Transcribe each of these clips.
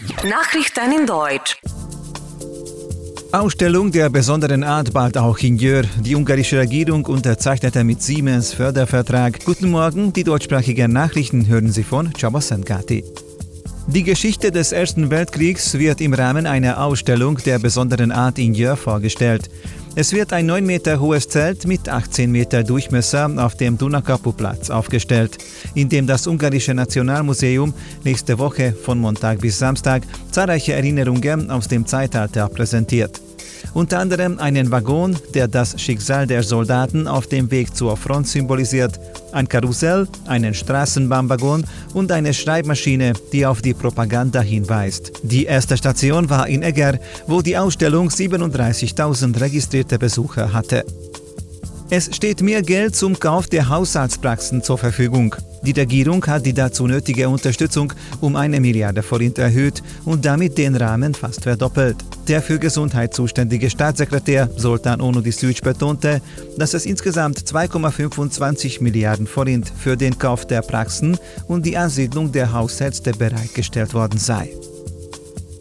Nachrichten in Deutsch. Ausstellung der besonderen Art bald auch in Jör. Die ungarische Regierung unterzeichnete mit Siemens Fördervertrag. Guten Morgen, die deutschsprachigen Nachrichten hören Sie von Csaba Szentgáti. Die Geschichte des Ersten Weltkriegs wird im Rahmen einer Ausstellung der besonderen Art in Jör vorgestellt. Es wird ein 9 Meter hohes Zelt mit 18 Meter Durchmesser auf dem Dunakapu-Platz aufgestellt, in dem das Ungarische Nationalmuseum nächste Woche von Montag bis Samstag zahlreiche Erinnerungen aus dem Zeitalter präsentiert unter anderem einen Waggon, der das Schicksal der Soldaten auf dem Weg zur Front symbolisiert, ein Karussell, einen Straßenbahnwaggon und eine Schreibmaschine, die auf die Propaganda hinweist. Die erste Station war in Egger, wo die Ausstellung 37.000 registrierte Besucher hatte. Es steht mehr Geld zum Kauf der Haushaltspraxen zur Verfügung. Die Regierung hat die dazu nötige Unterstützung um eine Milliarde Forint erhöht und damit den Rahmen fast verdoppelt. Der für Gesundheit zuständige Staatssekretär Sultan Onudis betonte, dass es insgesamt 2,25 Milliarden Forint für den Kauf der Praxen und die Ansiedlung der Hausärzte bereitgestellt worden sei.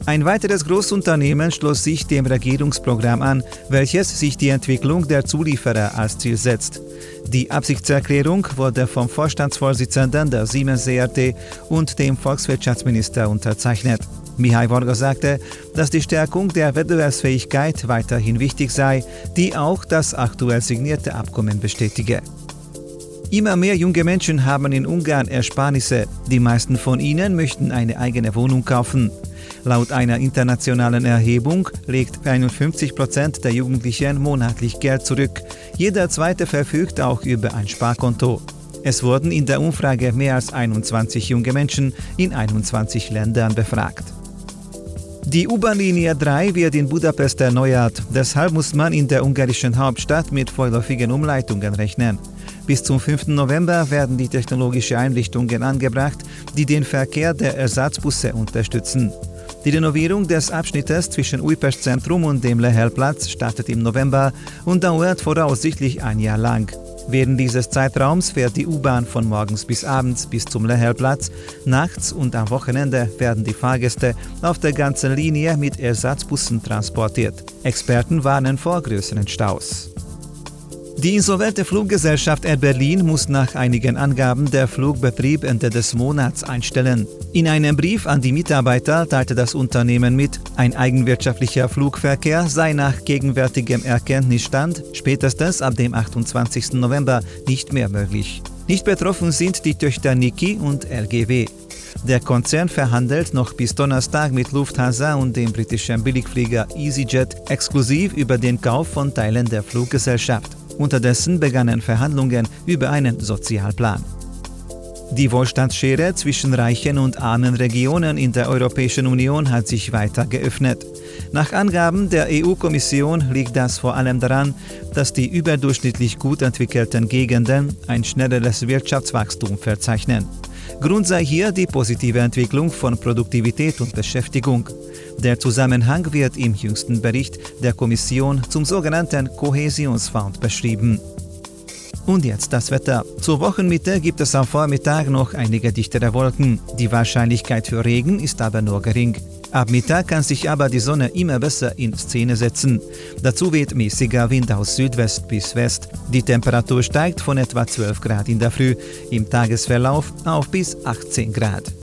Ein weiteres Großunternehmen schloss sich dem Regierungsprogramm an, welches sich die Entwicklung der Zulieferer als Ziel setzt. Die Absichtserklärung wurde vom Vorstandsvorsitzenden der Siemens CRT und dem Volkswirtschaftsminister unterzeichnet. Mihai Vorga sagte, dass die Stärkung der Wettbewerbsfähigkeit weiterhin wichtig sei, die auch das aktuell signierte Abkommen bestätige. Immer mehr junge Menschen haben in Ungarn Ersparnisse. Die meisten von ihnen möchten eine eigene Wohnung kaufen. Laut einer internationalen Erhebung legt 51 Prozent der Jugendlichen monatlich Geld zurück. Jeder zweite verfügt auch über ein Sparkonto. Es wurden in der Umfrage mehr als 21 junge Menschen in 21 Ländern befragt. Die U-Bahn-Linie 3 wird in Budapest erneuert, deshalb muss man in der ungarischen Hauptstadt mit vorläufigen Umleitungen rechnen. Bis zum 5. November werden die technologischen Einrichtungen angebracht, die den Verkehr der Ersatzbusse unterstützen. Die Renovierung des Abschnittes zwischen Újpest Zentrum und dem Lehelplatz startet im November und dauert voraussichtlich ein Jahr lang. Während dieses Zeitraums fährt die U-Bahn von morgens bis abends bis zum Lehelplatz. Nachts und am Wochenende werden die Fahrgäste auf der ganzen Linie mit Ersatzbussen transportiert. Experten warnen vor größeren Staus. Die insolvente Fluggesellschaft Air Berlin muss nach einigen Angaben der Flugbetrieb Ende des Monats einstellen. In einem Brief an die Mitarbeiter teilte das Unternehmen mit, ein eigenwirtschaftlicher Flugverkehr sei nach gegenwärtigem Erkenntnisstand spätestens ab dem 28. November nicht mehr möglich. Nicht betroffen sind die Töchter Niki und LGW. Der Konzern verhandelt noch bis Donnerstag mit Lufthansa und dem britischen Billigflieger EasyJet exklusiv über den Kauf von Teilen der Fluggesellschaft. Unterdessen begannen Verhandlungen über einen Sozialplan. Die Wohlstandsschere zwischen reichen und armen Regionen in der Europäischen Union hat sich weiter geöffnet. Nach Angaben der EU-Kommission liegt das vor allem daran, dass die überdurchschnittlich gut entwickelten Gegenden ein schnelleres Wirtschaftswachstum verzeichnen. Grund sei hier die positive Entwicklung von Produktivität und Beschäftigung. Der Zusammenhang wird im jüngsten Bericht der Kommission zum sogenannten Kohäsionsfonds beschrieben. Und jetzt das Wetter. Zur Wochenmitte gibt es am Vormittag noch einige dichtere Wolken. Die Wahrscheinlichkeit für Regen ist aber nur gering. Ab Mittag kann sich aber die Sonne immer besser in Szene setzen. Dazu weht mäßiger Wind aus Südwest bis West. Die Temperatur steigt von etwa 12 Grad in der Früh, im Tagesverlauf auf bis 18 Grad.